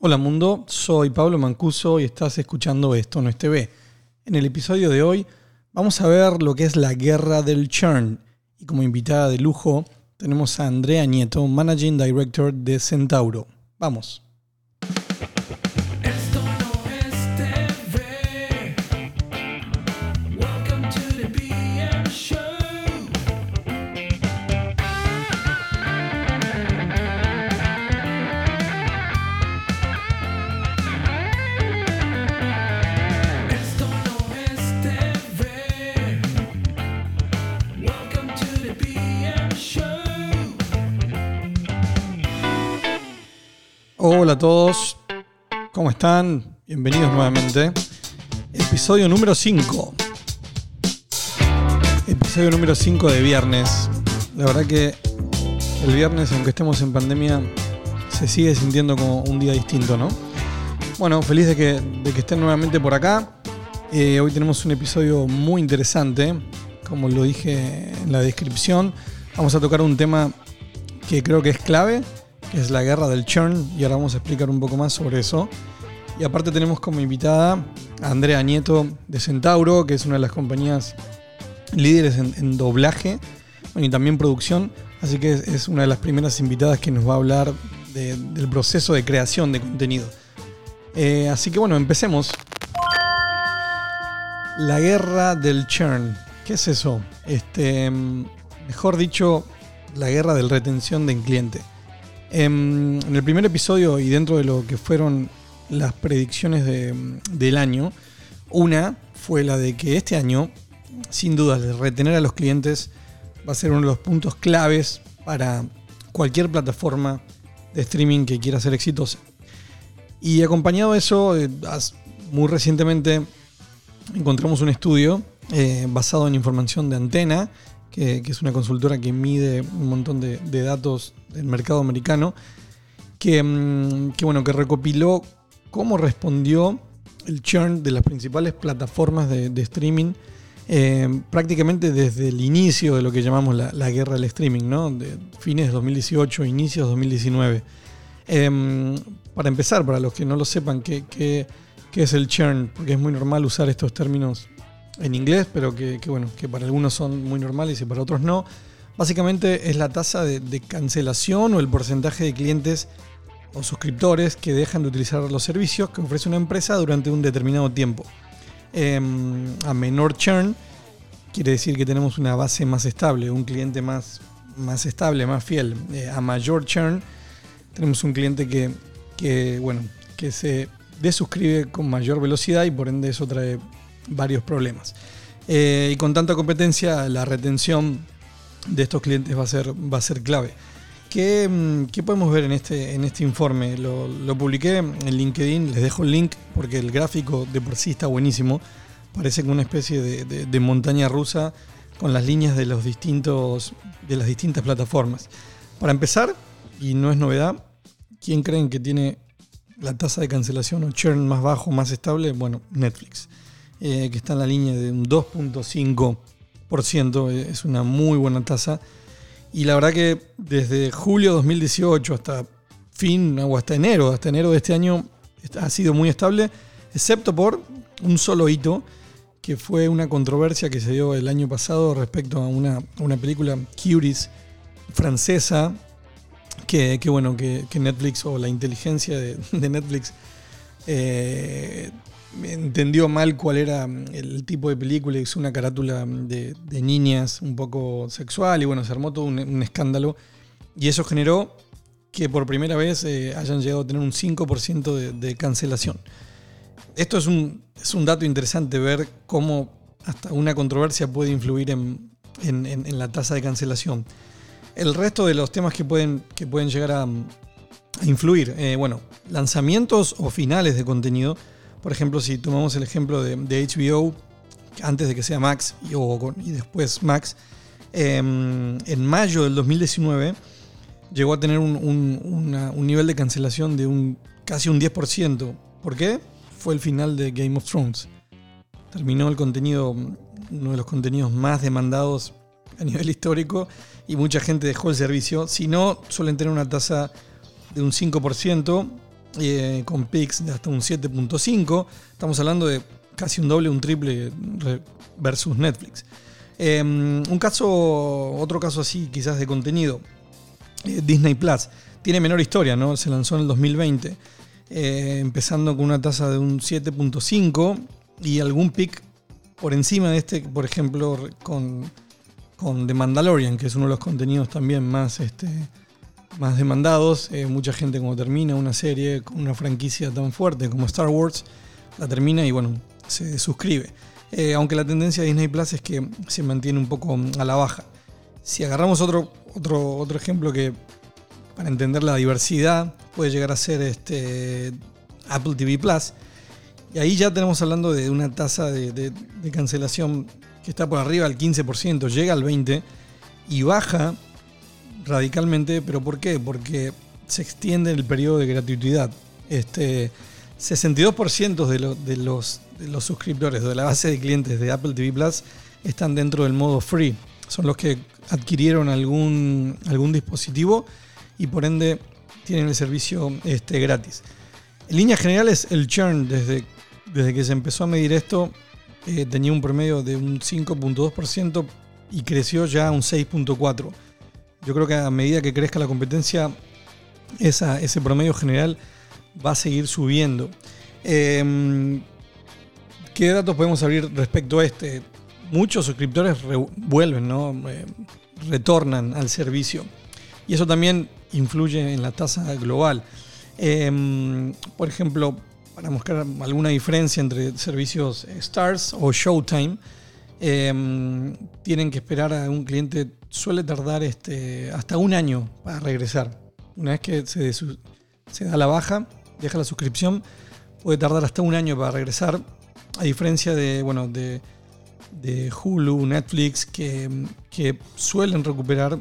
Hola mundo, soy Pablo Mancuso y estás escuchando Esto no es TV. En el episodio de hoy vamos a ver lo que es la guerra del churn y como invitada de lujo tenemos a Andrea Nieto, Managing Director de Centauro. Vamos. Hola a todos, ¿cómo están? Bienvenidos nuevamente. Episodio número 5. Episodio número 5 de viernes. La verdad que el viernes, aunque estemos en pandemia, se sigue sintiendo como un día distinto, ¿no? Bueno, feliz de que, de que estén nuevamente por acá. Eh, hoy tenemos un episodio muy interesante, como lo dije en la descripción. Vamos a tocar un tema que creo que es clave, que es la guerra del churn, y ahora vamos a explicar un poco más sobre eso. Y aparte tenemos como invitada a Andrea Nieto de Centauro, que es una de las compañías líderes en, doblaje y también producción. Así que es, una de las primeras invitadas que nos va a hablar de- del proceso de creación de contenido. Eh, así que bueno, empecemos. La guerra del churn. ¿Qué es eso? Este, mejor dicho, la guerra del retención del cliente. Em, en el primer episodio y dentro de lo que fueron las predicciones de- del año, una fue la de que este año, sin duda, retener a los clientes va a ser uno de los puntos claves para cualquier plataforma de streaming que quiera ser exitosa. Y acompañado de eso, eh, muy recientemente encontramos un estudio eh, basado en información de Antena, que, es una consultora que mide un montón de, datos del mercado americano, que, mm, que, bueno, que recopiló cómo respondió el churn de las principales plataformas de, streaming eh, prácticamente desde el inicio de lo que llamamos la, guerra del streaming, ¿no? de fines de 2018, inicios de 2019. Em, para empezar, para los que no lo sepan, ¿qué, qué, qué es el churn? Porque es muy normal usar estos términos en inglés, pero que, bueno, que para algunos son muy normales y para otros no. Básicamente es la tasa de, de cancelación o el porcentaje de clientes o suscriptores que dejan de utilizar los servicios que ofrece una empresa durante un determinado tiempo. Em, a menor churn quiere decir que tenemos una base más estable, un cliente más, más estable, más fiel. Eh, a mayor churn tenemos un cliente que, que, bueno, que se desuscribe con mayor velocidad y por ende eso trae varios problemas. Eh, y con tanta competencia, la retención de estos clientes va a ser, va a ser clave. ¿Qué, mm, qué podemos ver en este, en este informe? Lo, lo publiqué en LinkedIn, les dejo el link porque el gráfico de por sí está buenísimo. Parece como una especie de, de- de montaña rusa con las líneas de, los distintos, de las distintas plataformas. Para empezar, y no es novedad, ¿quién creen que tiene la tasa de cancelación o churn más bajo, más estable? Bueno, Netflix, eh, que está en la línea de un 2.5%, eh, es una muy buena tasa. Y la verdad que desde julio 2018 hasta fin, o hasta enero, hasta enero de este año, ha sido muy estable, excepto por un solo hito, que fue una controversia que se dio el año pasado respecto a una, una película Curies francesa, que, que bueno, que, que Netflix o la inteligencia de, de Netflix eh, entendió mal cuál era el tipo de película, hizo una carátula de, de niñas un poco sexual y bueno, se armó todo un, escándalo y eso generó que por primera vez eh, hayan llegado a tener un 5% de, de cancelación. Esto es un, dato interesante ver cómo hasta una controversia puede influir en, la tasa de cancelación. El resto de los temas que pueden, que pueden llegar a, a influir, eh, bueno, lanzamientos o finales de contenido. Por ejemplo, si tomamos el ejemplo de, HBO, antes de que sea Max y, después Max, eh, en mayo del 2019 llegó a tener un nivel de cancelación de un casi un 10%. ¿Por qué? Fue el final de Game of Thrones. Terminó el contenido, uno de los contenidos más demandados a nivel histórico y mucha gente dejó el servicio. Si no, suelen tener una tasa de un 5%. Eh, con PIX de hasta un 7.5. Estamos hablando de casi un doble, un triple versus Netflix. Eh, un caso, otro caso así, quizás de contenido, eh, Disney Plus. Tiene menor historia, ¿no? Se lanzó en el 2020, eh, empezando con una tasa de un 7.5 y algún pic por encima de este, por ejemplo, con, con The Mandalorian, que es uno de los contenidos también más, este, más demandados. Eh, mucha gente cuando termina una serie con una franquicia tan fuerte como Star Wars, la termina y bueno, se suscribe. Eh, aunque la tendencia de Disney Plus es que se mantiene un poco mm, a la baja. Si agarramos otro, otro, otro ejemplo que para entender la diversidad puede llegar a ser este Apple TV Plus. Y ahí ya tenemos hablando de una tasa de, de- cancelación que está por arriba del 15%, llega al 20% y baja radicalmente. ¿Pero por qué? Porque se extiende el periodo de gratuidad. Este, 62% de, de los, de los suscriptores de la base de clientes de Apple TV Plus están dentro del modo free. Son los que adquirieron algún, algún dispositivo y por ende tienen el servicio este, gratis. En líneas generales, el churn desde, desde que se empezó a medir esto eh, tenía un promedio de un 5.2% y creció ya a un 6.4%. Yo creo que a medida que crezca la competencia, esa- ese promedio general va a seguir subiendo. Eh, ¿Qué datos podemos abrir respecto a este? Muchos suscriptores re- vuelven, ¿no? Eh, retornan al servicio. Y eso también influye en la tasa global. Eh, por ejemplo, para mostrar alguna diferencia entre servicios Stars o Showtime, eh, tienen que esperar a un cliente, suele tardar este, hasta un año para regresar. Una vez que se, da la baja, deja la suscripción, puede tardar hasta un año para regresar, a diferencia de, bueno, de, de Hulu, Netflix, que, que suelen recuperar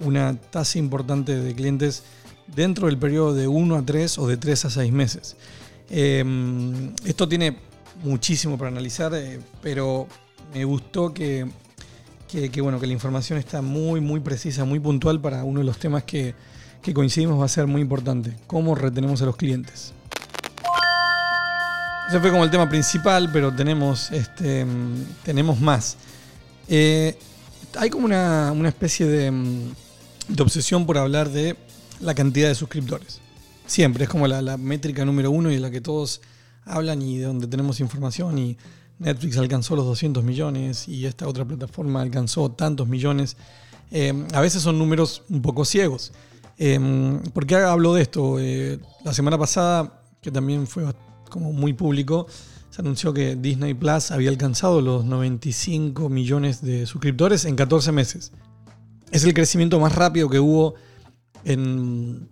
una tasa importante de clientes dentro del periodo de 1 a 3 o de 3 a 6 meses. Eh, esto tiene muchísimo para analizar, eh, pero me gustó que, que, bueno, que la información está muy, muy precisa, muy puntual para uno de los temas que, que coincidimos va a ser muy importante, cómo retenemos a los clientes. Ese fue como el tema principal, pero tenemos, este, tenemos más. Eh, hay como una, una especie de, mm, de obsesión por hablar de la cantidad de suscriptores. Siempre, es como la, la métrica número uno y de la que todos hablan y de donde tenemos información. Y Netflix alcanzó los 200 millones y esta otra plataforma alcanzó tantos millones. Eh, a veces son números un poco ciegos. Eh, ¿Por qué hablo de esto? Eh, la semana pasada, que también fue como muy público, se anunció que Disney Plus había alcanzado los 95 millones de suscriptores en 14 meses. Es el crecimiento más rápido que hubo en,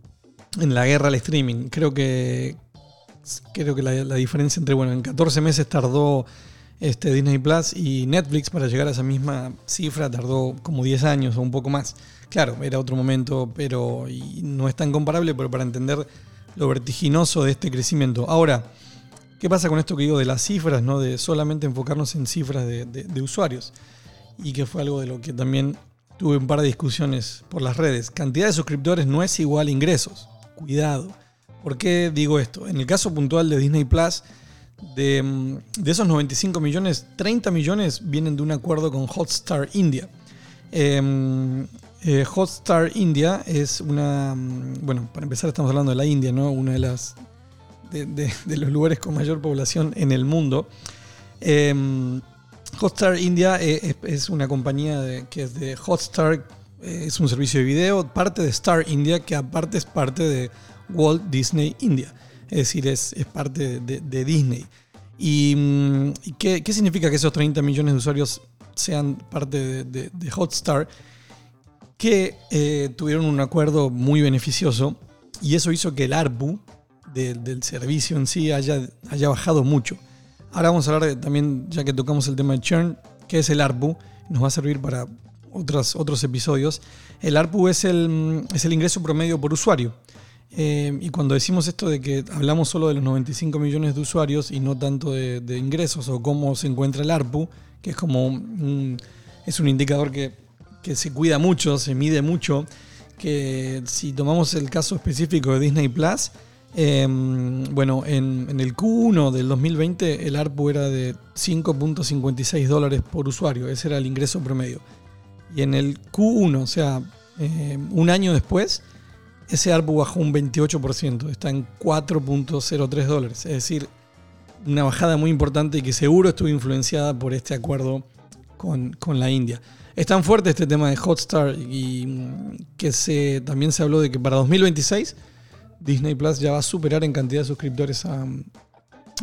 en la guerra al streaming. Creo que, creo que la, la diferencia entre, bueno, en 14 meses tardó este, Disney Plus y Netflix para llegar a esa misma cifra tardó como 10 años o un poco más. Claro, era otro momento, pero no es tan comparable, pero para entender lo vertiginoso de este crecimiento. Ahora, ¿qué pasa con esto que digo de las cifras, no? de solamente enfocarnos en cifras de, de- de usuarios? Y que fue algo de lo que también tuve un par de discusiones por las redes. Cantidad de suscriptores no es igual a ingresos. Cuidado. ¿Por qué digo esto? En el caso puntual de Disney Plus, de, mm, de esos 95 millones, 30 millones vienen de un acuerdo con Hotstar India. Eh, eh, Hotstar India es una. mm, Bueno, para empezar, estamos hablando de la India, ¿no? Una de las. de, los lugares con mayor población en el mundo. Eh, Hotstar India eh, es, una compañía que es de Hotstar, eh, es un servicio de video, parte de Star India, que aparte es parte de Walt Disney India. Es decir, es, parte de, Disney. ¿Y, mm, ¿y qué, significa que esos 30 millones de usuarios sean parte de, Hotstar? Que eh, tuvieron un acuerdo muy beneficioso y eso hizo que el ARPU de- del servicio en sí haya, bajado mucho. Ahora vamos a hablar también, ya que tocamos el tema de churn, qué es el ARPU. Nos va a servir para otros, episodios. El ARPU mm, es el ingreso promedio por usuario. Eh, y cuando decimos esto de que hablamos solo de los 95 millones de usuarios y no tanto de, ingresos o cómo se encuentra el ARPU, que es como un, es un indicador que, se cuida mucho, se mide mucho, que si tomamos el caso específico de Disney Plus, Eh, bueno, en, en el Q1 del 2020 el ARPU era de 5.56 dólares por usuario, ese era el ingreso promedio. Y en el Q1, o sea, eh, un año después, ese ARPU bajó un 28%, está en 4.03 dólares. Es decir, una bajada muy importante y que seguro estuvo influenciada por este acuerdo con, con la India. Es tan fuerte este tema de Hotstar y mm, que se, también se habló de que para 2026 Disney Plus ya va a superar en cantidad de suscriptores a,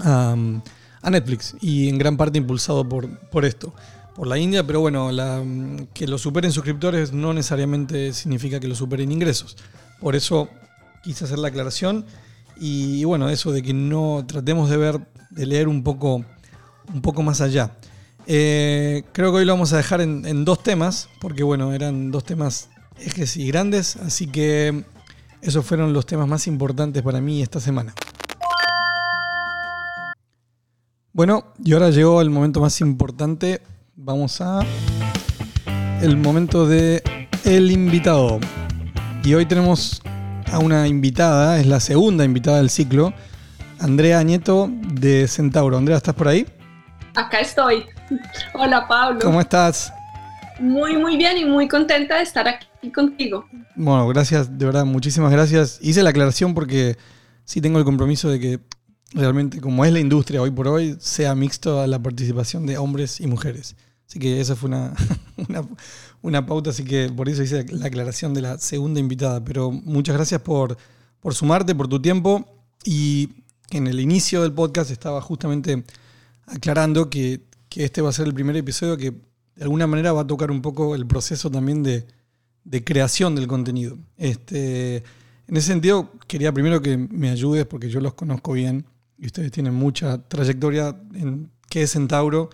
a, Netflix y en gran parte impulsado por, por esto, por la India, pero bueno, la, que lo superen suscriptores no necesariamente significa que lo superen ingresos. Por eso quise hacer la aclaración y bueno, eso de que no tratemos de ver, de leer un poco, un poco más allá. Eh, creo que hoy lo vamos a dejar en, en dos temas, porque bueno, eran dos temas ejes y grandes, así que esos fueron los temas más importantes para mí esta semana. Bueno, y ahora llegó el momento más importante. Vamos a el momento de el invitado. Y hoy tenemos a una invitada, es la segunda invitada del ciclo, Andrea Nieto de Centauro. Andrea, ¿estás por ahí? Acá estoy. Hola Pablo. ¿Cómo estás? Muy, muy bien y muy contenta de estar aquí contigo. Bueno, gracias, de verdad, muchísimas gracias. Hice la aclaración porque sí tengo el compromiso de que realmente, como es la industria hoy por hoy, sea mixto a la participación de hombres y mujeres. Así que esa fue una, una, pauta, así que por eso hice la aclaración de la segunda invitada. Pero muchas gracias por, por sumarte, por tu tiempo. Y en el inicio del podcast estaba justamente aclarando que, que este va a ser el primer episodio que de alguna manera va a tocar un poco el proceso también de, de creación del contenido. Este, en ese sentido, quería primero que me ayudes, porque yo los conozco bien y ustedes tienen mucha trayectoria en qué es Centauro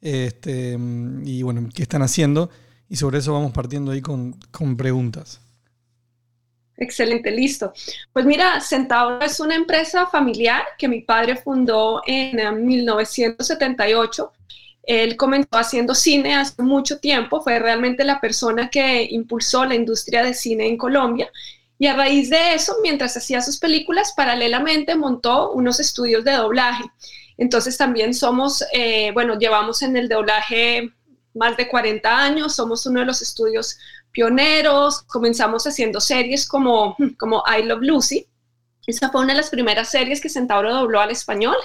este, y bueno, qué están haciendo. Y sobre eso vamos partiendo ahí con, con preguntas. Excelente, listo. Pues mira, Centauro es una empresa familiar que mi padre fundó en eh, 1978. Él comenzó haciendo cine hace mucho tiempo, fue realmente la persona que impulsó la industria de cine en Colombia. Y a raíz de eso, mientras hacía sus películas, paralelamente montó unos estudios de doblaje. Entonces también somos, eh, bueno, llevamos en el doblaje más de 40 años, somos uno de los estudios pioneros, comenzamos haciendo series como, como I Love Lucy. Esa fue una de las primeras series que Centauro dobló al español.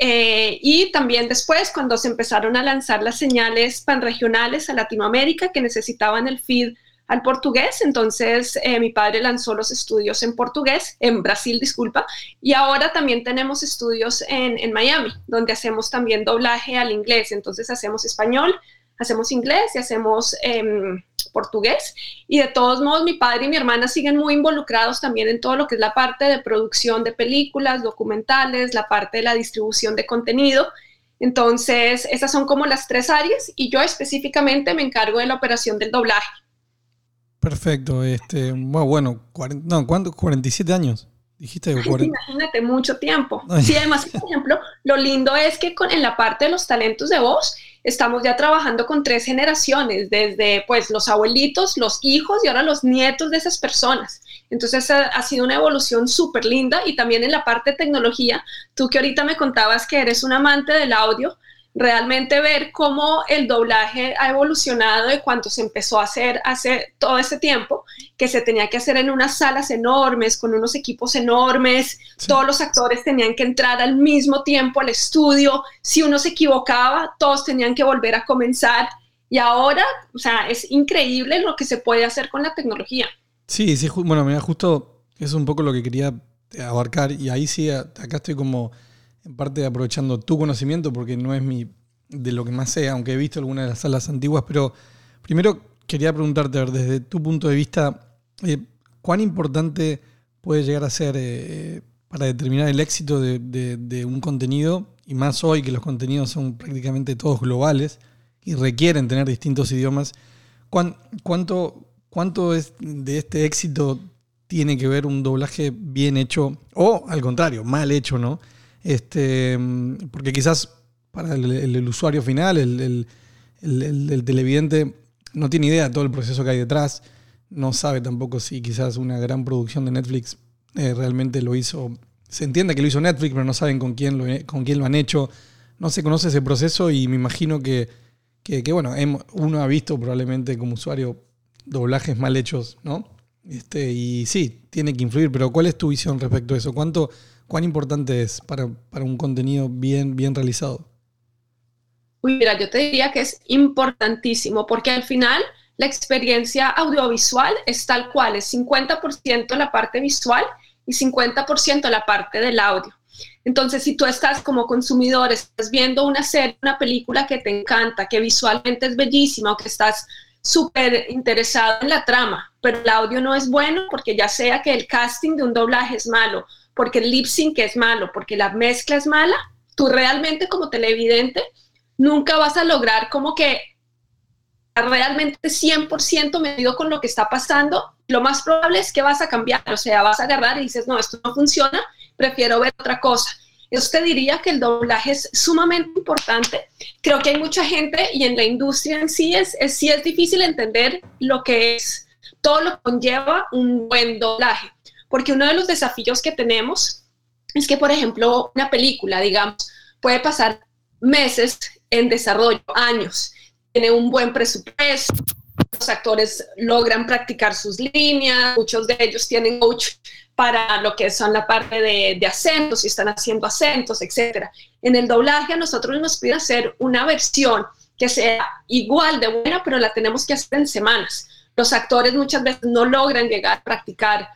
Eh, y también después, cuando se empezaron a lanzar las señales panregionales a Latinoamérica que necesitaban el feed al portugués, entonces eh, mi padre lanzó los estudios en portugués, en Brasil, disculpa, y ahora también tenemos estudios en, Miami, donde hacemos también doblaje al inglés, entonces hacemos español, hacemos inglés y hacemos eh, portugués. Y de todos modos, mi padre y mi hermana siguen muy involucrados también en todo lo que es la parte de producción de películas, documentales, la parte de la distribución de contenido. Entonces, esas son como las tres áreas y yo específicamente me encargo de la operación del doblaje. Perfecto. Este, bueno, bueno 40, no, ¿cuántos? 47 años. Dijiste Ay, 40. Imagínate, mucho tiempo. Ay. Sí, además, por ejemplo, lo lindo es que con, en la parte de los talentos de voz, estamos ya trabajando con tres generaciones, desde pues los abuelitos, los hijos y ahora los nietos de esas personas. Entonces ha, ha sido una evolución súper linda y también en la parte de tecnología, tú que ahorita me contabas que eres un amante del audio, realmente ver cómo el doblaje ha evolucionado de cuando se empezó a hacer hace todo ese tiempo, que se tenía que hacer en unas salas enormes, con unos equipos enormes, Sí. todos los actores tenían que entrar al mismo tiempo al estudio, si uno se equivocaba, todos tenían que volver a comenzar. Y ahora, o sea, es increíble lo que se puede hacer con la tecnología. Sí, sí, bueno, mira, justo es un poco lo que quería abarcar y ahí sí, acá estoy como en parte aprovechando tu conocimiento porque no es mi de lo que más sé, aunque he visto algunas de las salas antiguas, pero primero quería preguntarte, desde tu punto de vista, eh, ¿cuán importante puede llegar a ser eh, para determinar el éxito de, un contenido? Y más hoy que los contenidos son prácticamente todos globales y requieren tener distintos idiomas. ¿Cuán- ¿Cuánto, cuánto es de este éxito tiene que ver un doblaje bien hecho o al contrario, mal hecho, ¿no? Este, porque quizás para el, usuario final, el, el- el- el- el televidente, no tiene idea de todo el proceso que hay detrás, no sabe tampoco si quizás una gran producción de Netflix eh, realmente lo hizo. Se entiende que lo hizo Netflix, pero no saben con quién lo, con quién lo han hecho. No se conoce ese proceso y me imagino que, que, que, bueno, uno ha visto probablemente como usuario doblajes mal hechos, ¿no? Este, y sí, tiene que influir, pero ¿cuál es tu visión respecto a eso? ¿Cuánto, ¿Cuán importante es para, para un contenido bien, bien realizado? Uy, mira, yo te diría que es importantísimo porque al final la experiencia audiovisual es tal cual, es 50% la parte visual y 50% la parte del audio. Entonces, si tú estás como consumidor, estás viendo una serie, una película que te encanta, que visualmente es bellísima o que estás súper interesado en la trama, pero el audio no es bueno porque ya sea que el casting de un doblaje es malo, porque el lip sync es malo, porque la mezcla es mala, tú realmente como televidente nunca vas a lograr como que realmente 100% medido con lo que está pasando, lo más probable es que vas a cambiar, o sea, vas a agarrar y dices, no, esto no funciona, prefiero ver otra cosa. Yo te diría que el doblaje es sumamente importante. Creo que hay mucha gente y en la industria en sí es, es, sí es difícil entender lo que es, todo lo que conlleva un buen doblaje, porque uno de los desafíos que tenemos es que, por ejemplo, una película, digamos, puede pasar meses en desarrollo, años, tiene un buen presupuesto, los actores logran practicar sus líneas, muchos de ellos tienen coach para lo que son la parte de, acentos, y están haciendo acentos, etc. En el doblaje a nosotros nos pide hacer una versión que sea igual de buena, pero la tenemos que hacer en semanas. Los actores muchas veces no logran llegar a practicar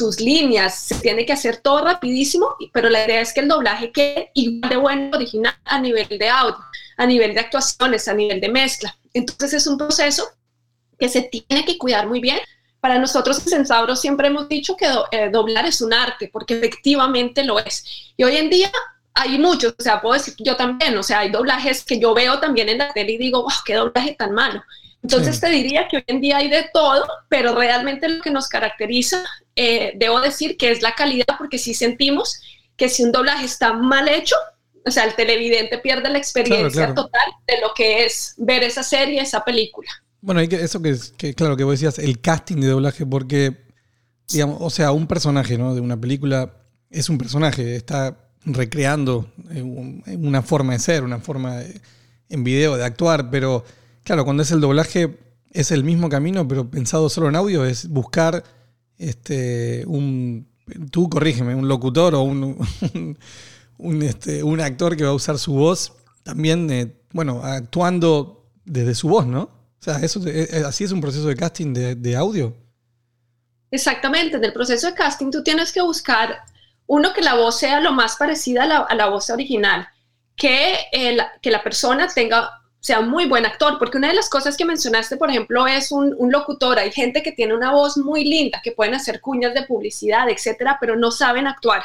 tus líneas, se tiene que hacer todo rapidísimo, pero la idea es que el doblaje quede igual de bueno original a nivel de audio, a nivel de actuaciones, a nivel de mezcla. Entonces es un proceso que se tiene que cuidar muy bien. Para nosotros en Centauro siempre hemos dicho que eh, doblar es un arte, porque efectivamente lo es. Y hoy en día hay muchos, o sea, puedo decir yo también, o sea, hay doblajes que yo veo también en la tele y digo, wow, qué doblaje tan malo. Entonces sí. te diría que hoy en día hay de todo, pero realmente lo que nos caracteriza, eh, debo decir que es la calidad, porque sí sentimos que si un doblaje está mal hecho, o sea, el televidente pierde la experiencia claro, claro. total de lo que es ver esa serie, esa película. Bueno, que, eso que, que, claro, que vos decías, el casting de doblaje, porque, digamos, o sea, un personaje ¿no? de una película es un personaje, está recreando una forma de ser, una forma de, en video de actuar, pero claro, cuando es el doblaje es el mismo camino, pero pensado solo en audio, es buscar este, un, tú corrígeme, un locutor o un, un, este, un actor que va a usar su voz también, eh, bueno, actuando desde su voz, ¿no? O sea, eso, eh, así es un proceso de casting de, de, audio. Exactamente, en el proceso de casting tú tienes que buscar uno que la voz sea lo más parecida a la, a la voz original, que, el, que la persona tenga sea muy buen actor, porque una de las cosas que mencionaste, por ejemplo, es un, un, locutor. Hay gente que tiene una voz muy linda, que pueden hacer cuñas de publicidad, etcétera, pero no saben actuar.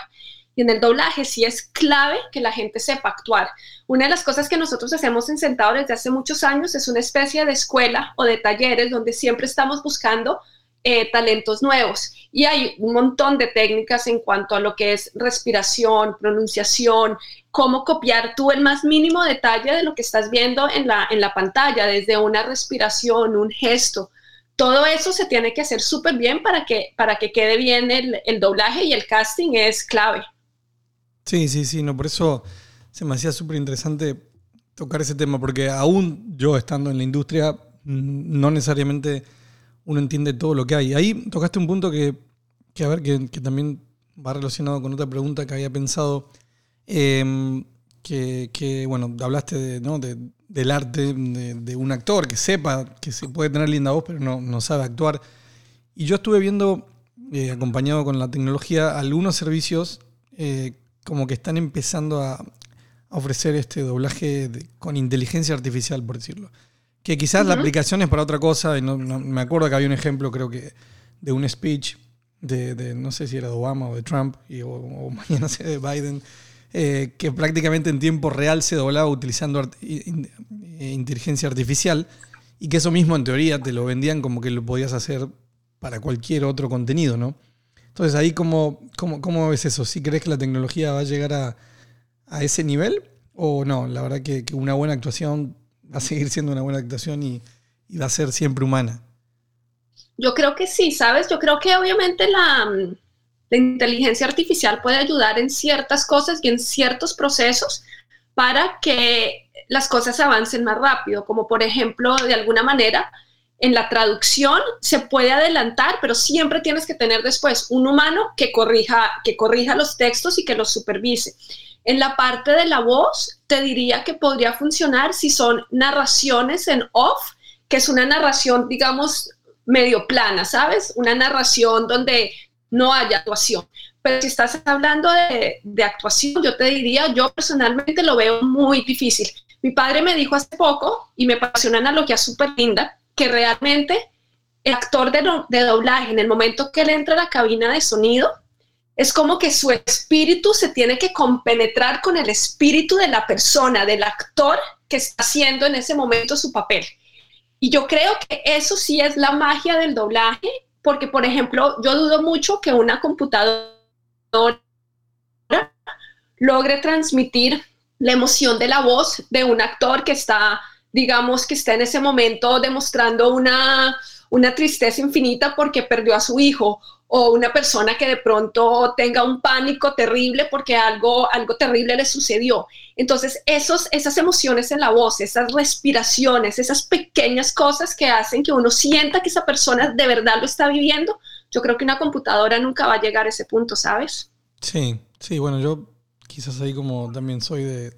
Y en el doblaje sí es clave que la gente sepa actuar. Una de las cosas que nosotros hacemos en Sentado desde hace muchos años es una especie de escuela o de talleres donde siempre estamos buscando eh, talentos nuevos. Y hay un montón de técnicas en cuanto a lo que es respiración, pronunciación, cómo copiar tú el más mínimo detalle de lo que estás viendo en la, en la pantalla, desde una respiración, un gesto. Todo eso se tiene que hacer súper bien para que, para que quede bien el, el doblaje y el casting es clave. Sí, sí, sí, no, por eso se me hacía súper interesante tocar ese tema, porque aún yo estando en la industria, no necesariamente uno entiende todo lo que hay. Ahí tocaste un punto que, que a ver, que, que, también va relacionado con otra pregunta que había pensado, eh, que, que, bueno, hablaste de, ¿no? de, del arte de, de, un actor que sepa que se puede tener linda voz, pero no, no sabe actuar. Y yo estuve viendo, eh, acompañado con la tecnología, algunos servicios eh, como que están empezando a, a ofrecer este doblaje de, con inteligencia artificial, por decirlo. Que quizás uh -huh. la aplicación es para otra cosa, y no, no, me acuerdo que había un ejemplo, creo que, de un speech de, de no sé si era de Obama o de Trump, y, o, o mañana sea de Biden, eh, que prácticamente en tiempo real se doblaba utilizando art in inteligencia artificial, y que eso mismo en teoría te lo vendían como que lo podías hacer para cualquier otro contenido, ¿no? Entonces ahí, ¿cómo, cómo, cómo ves eso? ¿Sí crees que la tecnología va a llegar a, a ese nivel? ¿O no? La verdad que, que, una buena actuación a seguir siendo una buena actuación y, y, va a ser siempre humana. Yo creo que sí, ¿sabes? Yo creo que obviamente la, la inteligencia artificial puede ayudar en ciertas cosas y en ciertos procesos para que las cosas avancen más rápido, como por ejemplo, de alguna manera, en la traducción se puede adelantar, pero siempre tienes que tener después un humano que corrija, que corrija los textos y que los supervise. En la parte de la voz, te diría que podría funcionar si son narraciones en off, que es una narración, digamos, medio plana, ¿sabes? Una narración donde no haya actuación. Pero si estás hablando de, actuación, yo te diría, yo personalmente lo veo muy difícil. Mi padre me dijo hace poco, y me pareció una analogía súper linda, que realmente el actor de, de doblaje, en el momento que él entra a la cabina de sonido, es como que su espíritu se tiene que compenetrar con el espíritu de la persona, del actor que está haciendo en ese momento su papel. Y yo creo que eso sí es la magia del doblaje, porque, por ejemplo, yo dudo mucho que una computadora logre transmitir la emoción de la voz de un actor que está, digamos, que está en ese momento demostrando una, una tristeza infinita porque perdió a su hijo o una persona que de pronto tenga un pánico terrible porque algo, algo terrible le sucedió. Entonces, esos, esas emociones en la voz, esas respiraciones, esas pequeñas cosas que hacen que uno sienta que esa persona de verdad lo está viviendo, yo creo que una computadora nunca va a llegar a ese punto, ¿sabes? Sí, sí, bueno, yo quizás ahí como también soy de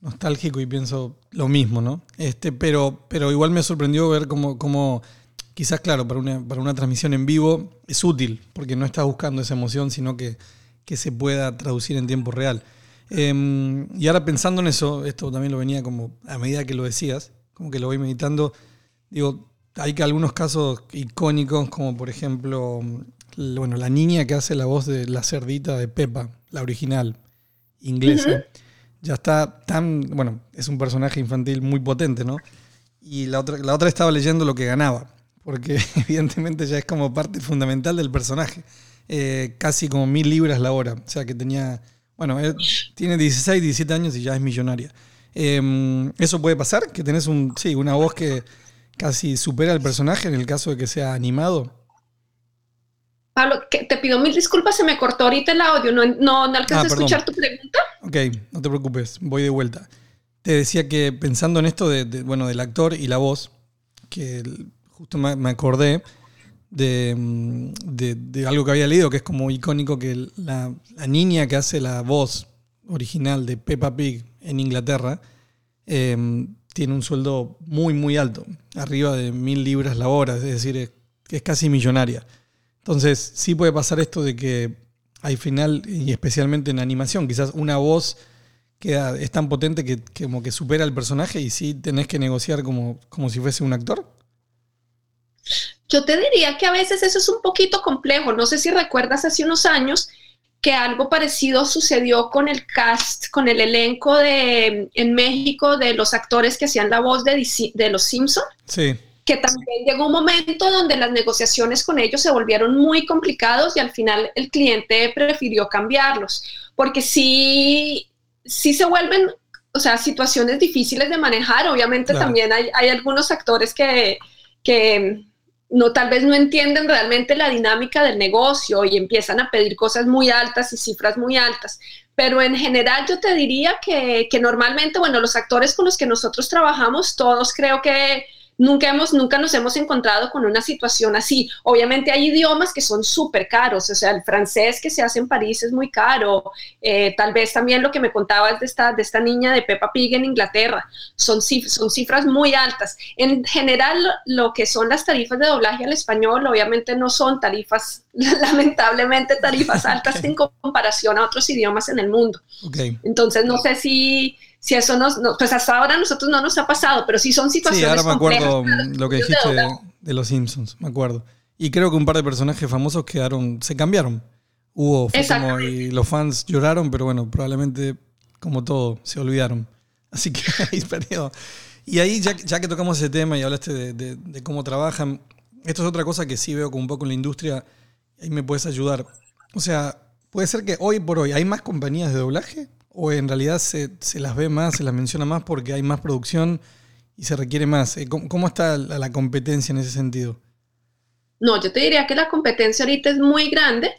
nostálgico y pienso lo mismo, ¿no? Este, pero, pero igual me sorprendió ver cómo, cómo quizás, claro, para una, para una transmisión en vivo es útil, porque no estás buscando esa emoción, sino que, que se pueda traducir en tiempo real. Em, y ahora pensando en eso, esto también lo venía como a medida que lo decías, como que lo voy meditando, digo, hay que algunos casos icónicos, como por ejemplo, bueno, la niña que hace la voz de la cerdita de Peppa, la original, inglesa, ya está tan, bueno, es un personaje infantil muy potente, ¿no? Y la otra, la otra estaba leyendo lo que ganaba, porque evidentemente ya es como parte fundamental del personaje. Eh, casi como mil libras la hora, o sea que tenía, bueno, eh, tiene 16, 17 años y ya es millonaria. Eh, ¿Eso puede pasar? Que tenés un, sí, una voz que casi supera al personaje en el caso de que sea animado. Pablo, que- te pido mil disculpas, se me cortó ahorita el audio, no, no, no alcancé Ah, a escuchar tu pregunta. Ok, no te preocupes, voy de vuelta. Te decía que pensando en esto de, de, bueno, del actor y la voz, que el- justo me, acordé de, mm, de- de algo que había leído que es como icónico que la, niña que hace la voz original de Peppa Pig en Inglaterra eh, tiene un sueldo muy, muy alto, arriba de mil libras la hora, es decir, es, es casi millonaria. Entonces, sí puede pasar esto de que al final, y especialmente en animación, quizás una voz queda, es tan potente que, que como que supera al personaje y sí tenés que negociar como, como si fuese un actor. Yo te diría que a veces eso es un poquito complejo. No sé si recuerdas hace unos años que algo parecido sucedió con el cast, con el elenco de en México de los actores que hacían la voz de, de los Simpson, Sí, que también llegó un momento donde las negociaciones con ellos se volvieron muy complicados y al final el cliente prefirió cambiarlos, porque sí, sí se vuelven, o sea, situaciones difíciles de manejar. Obviamente Claro. también hay, hay algunos actores que, que no, tal vez no entienden realmente la dinámica del negocio y empiezan a pedir cosas muy altas y cifras muy altas. Pero en general yo te diría que, que normalmente, bueno, los actores con los que nosotros trabajamos, todos creo que nunca, hemos, nunca nos hemos encontrado con una situación así. Obviamente hay idiomas que son súper caros, o sea, el francés que se hace en París es muy caro, eh, tal vez también lo que me contabas de esta, de esta niña de Peppa Pig en Inglaterra, son, cif- son cifras muy altas. En general, lo, que son las tarifas de doblaje al español, obviamente no son tarifas, lamentablemente tarifas altas en comparación a otros idiomas en el mundo. Entonces, no sé si, si eso nos, no, pues hasta ahora a nosotros no nos ha pasado, pero sí son Sí, situaciones ahora me acuerdo complejas. lo que dijiste de, de los Simpsons, me acuerdo. Y creo que un par de personajes famosos quedaron, se cambiaron. Hubo, fue como, y los fans lloraron, pero bueno, probablemente, como todo, se olvidaron. Así que ahí perdió. Y ahí, ya, ya que tocamos ese tema y hablaste de, de- de cómo trabajan, esto es otra cosa que sí veo como un poco en la industria, ahí me puedes ayudar. O sea, puede ser que hoy por hoy hay más compañías de doblaje o en realidad se, se las ve más, se las menciona más porque hay más producción y se requiere más. Eh, ¿Cómo, cómo está la, competencia en ese sentido? No, yo te diría que la competencia ahorita es muy grande.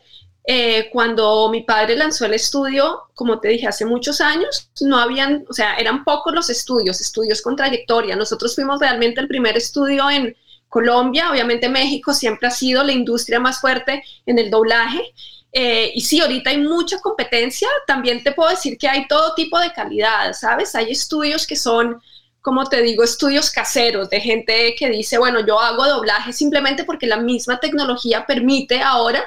eh, cuando mi padre lanzó el estudio, como te dije, hace muchos años, no habían, o sea, eran pocos los estudios, estudios con trayectoria. Nosotros fuimos realmente el primer estudio en Colombia, obviamente México siempre ha sido la industria más fuerte en el doblaje. Eh, y sí, ahorita hay mucha competencia. También te puedo decir que hay todo tipo de calidad, ¿sabes? Hay estudios que son, como te digo, estudios caseros de gente que dice, bueno, yo hago doblaje simplemente porque la misma tecnología permite ahora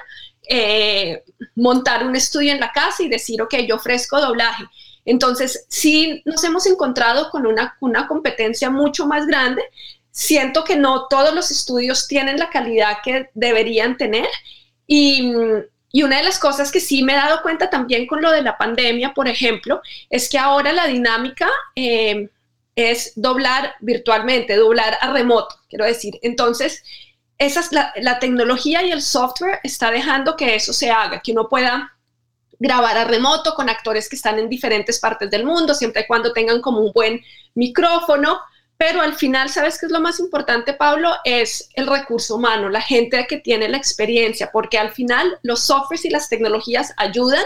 eh, montar un estudio en la casa y decir, ok, yo ofrezco doblaje. Entonces, sí nos hemos encontrado con una, una competencia mucho más grande. Siento que no todos los estudios tienen la calidad que deberían tener. Y, y una de las cosas que sí me he dado cuenta también con lo de la pandemia, por ejemplo, es que ahora la dinámica eh, es doblar virtualmente, doblar a remoto, quiero decir. Entonces, esa es la, la tecnología y el software está dejando que eso se haga, que uno pueda grabar a remoto con actores que están en diferentes partes del mundo, siempre y cuando tengan como un buen micrófono, pero al final, ¿sabes qué es lo más importante, Pablo? Es el recurso humano, la gente que tiene la experiencia, porque al final los softwares y las tecnologías ayudan,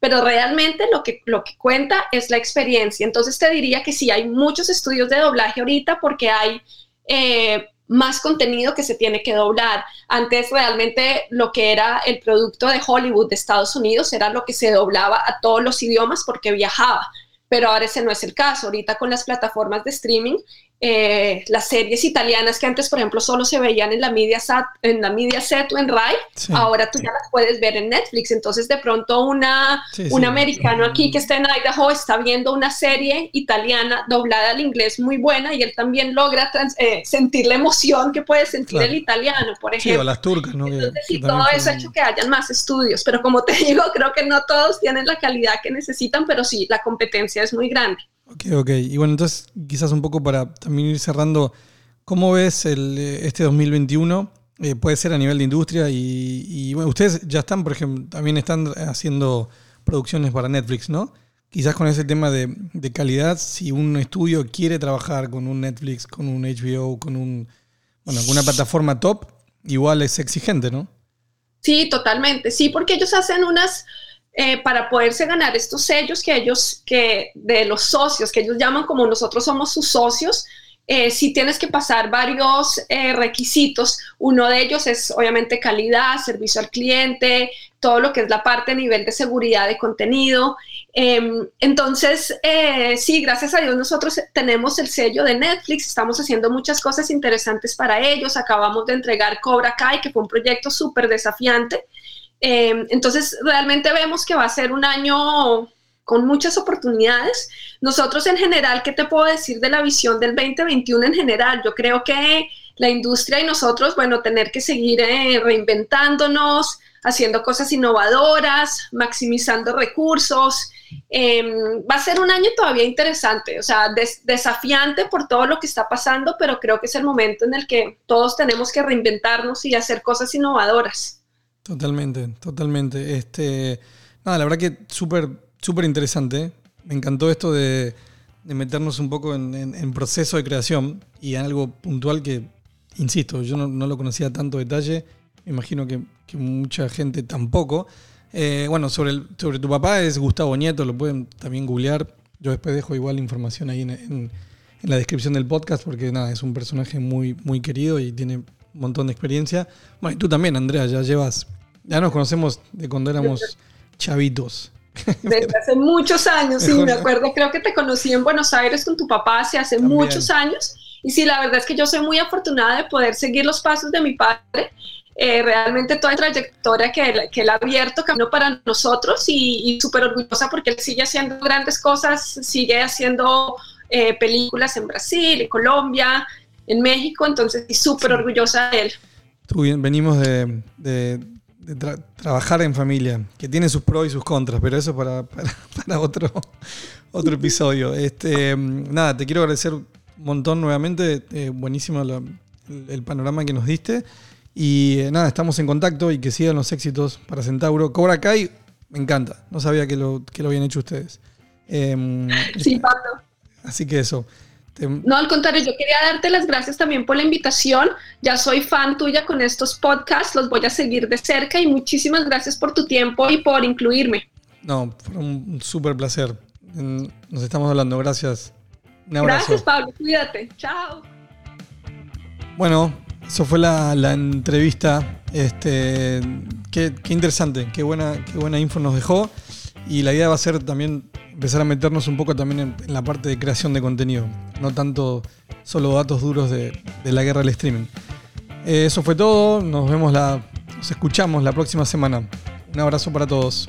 pero realmente lo que, lo que cuenta es la experiencia. Entonces te diría que sí, hay muchos estudios de doblaje ahorita porque hay... Eh, más contenido que se tiene que doblar. Antes realmente lo que era el producto de Hollywood de Estados Unidos era lo que se doblaba a todos los idiomas porque viajaba, pero ahora ese no es el caso. Ahorita con las plataformas de streaming, eh, las series italianas que antes, por ejemplo, solo se veían en la media set, en la media set o en Rai, Sí. ahora tú ya las puedes ver en Netflix. Entonces, de pronto, una, Sí, un sí. americano aquí que está en Idaho está viendo una serie italiana doblada al inglés muy buena y él también logra trans- eh, sentir la emoción que puede sentir Claro. el italiano, por Sí, ejemplo. o las turcas, ¿no? Entonces, todo eso ha hecho que hayan más estudios, pero como te digo, creo que no todos tienen la calidad que necesitan, pero sí, la competencia es muy grande. Ok, ok. Y bueno, entonces quizás un poco para también ir cerrando, ¿cómo ves el, eh, este 2021? Eh, puede ser a nivel de industria y, bueno, ustedes ya están, por ejemplo, también están haciendo producciones para Netflix, ¿no? Quizás con ese tema de, de calidad, si un estudio quiere trabajar con un Netflix, con un HBO, con un, bueno, con una plataforma top, igual es exigente, ¿no? Sí, totalmente. Sí, porque ellos hacen unas, eh, para poderse ganar estos sellos que ellos, que de los socios, que ellos llaman como nosotros somos sus socios, eh, sí tienes que pasar varios eh, requisitos. Uno de ellos es obviamente calidad, servicio al cliente, todo lo que es la parte a nivel de seguridad de contenido. Em, entonces, sí, gracias a Dios nosotros tenemos el sello de Netflix, estamos haciendo muchas cosas interesantes para ellos. Acabamos de entregar Cobra Kai, que fue un proyecto súper desafiante. Eh, entonces, realmente vemos que va a ser un año con muchas oportunidades. Nosotros en general, ¿qué te puedo decir de la visión del 2021 en general? Yo creo que la industria y nosotros, bueno, tener que seguir eh, reinventándonos, haciendo cosas innovadoras, maximizando recursos. Eh, va a ser un año todavía interesante, o sea, des desafiante por todo lo que está pasando, pero creo que es el momento en el que todos tenemos que reinventarnos y hacer cosas innovadoras. Totalmente, totalmente. Este, nada, la verdad que súper, súper interesante. Me encantó esto de, meternos un poco en, proceso de creación y en algo puntual que, insisto, yo no, lo conocía tanto detalle. Me imagino que, mucha gente tampoco. Eh, bueno, sobre, el- sobre tu papá es Gustavo Nieto, lo pueden también googlear. Yo después dejo igual información ahí en, en- en la descripción del podcast porque nada, es un personaje muy, muy querido y tiene un montón de experiencia. Bueno, y tú también, Andrea, ya llevas, ya nos conocemos de cuando éramos chavitos. Desde hace muchos años, sí, me acuerdo, creo que te conocí en Buenos Aires con tu papá hace, hace También. muchos años. Y sí, la verdad es que yo soy muy afortunada de poder seguir los pasos de mi padre. Eh, realmente toda la trayectoria que él, que él ha abierto camino para nosotros y, y súper orgullosa porque él sigue haciendo grandes cosas, sigue haciendo eh, películas en Brasil, en Colombia, en México, entonces súper Sí. orgullosa de él. Tú bien, venimos de, de- de tra- trabajar en familia, que tiene sus pros y sus contras, pero eso para, para, para otro, otro episodio. Este, nada, te quiero agradecer un montón nuevamente. eh, buenísimo la- el, el panorama que nos diste. Y eh, nada, estamos en contacto y que sigan los éxitos para Centauro. Cobra Kai, me encanta. No sabía que lo, que lo habían hecho ustedes. Em, Sí, Pablo. Así que eso. Te- No, al contrario, yo quería darte las gracias también por la invitación. Ya soy fan tuya con estos podcasts, los voy a seguir de cerca y muchísimas gracias por tu tiempo y por incluirme. no, fue un, súper placer. Nos estamos hablando, gracias. Un abrazo. Gracias, Pablo. Cuídate. Chao. Bueno, eso fue la, la entrevista. Este, qué, qué interesante, qué buena, qué buena info nos dejó. Y la idea va a ser también empezar a meternos un poco también en, la parte de creación de contenido, no tanto solo datos duros de, de la guerra del streaming. Eh, eso fue todo, nos vemos la, nos escuchamos la próxima semana. Un abrazo para todos.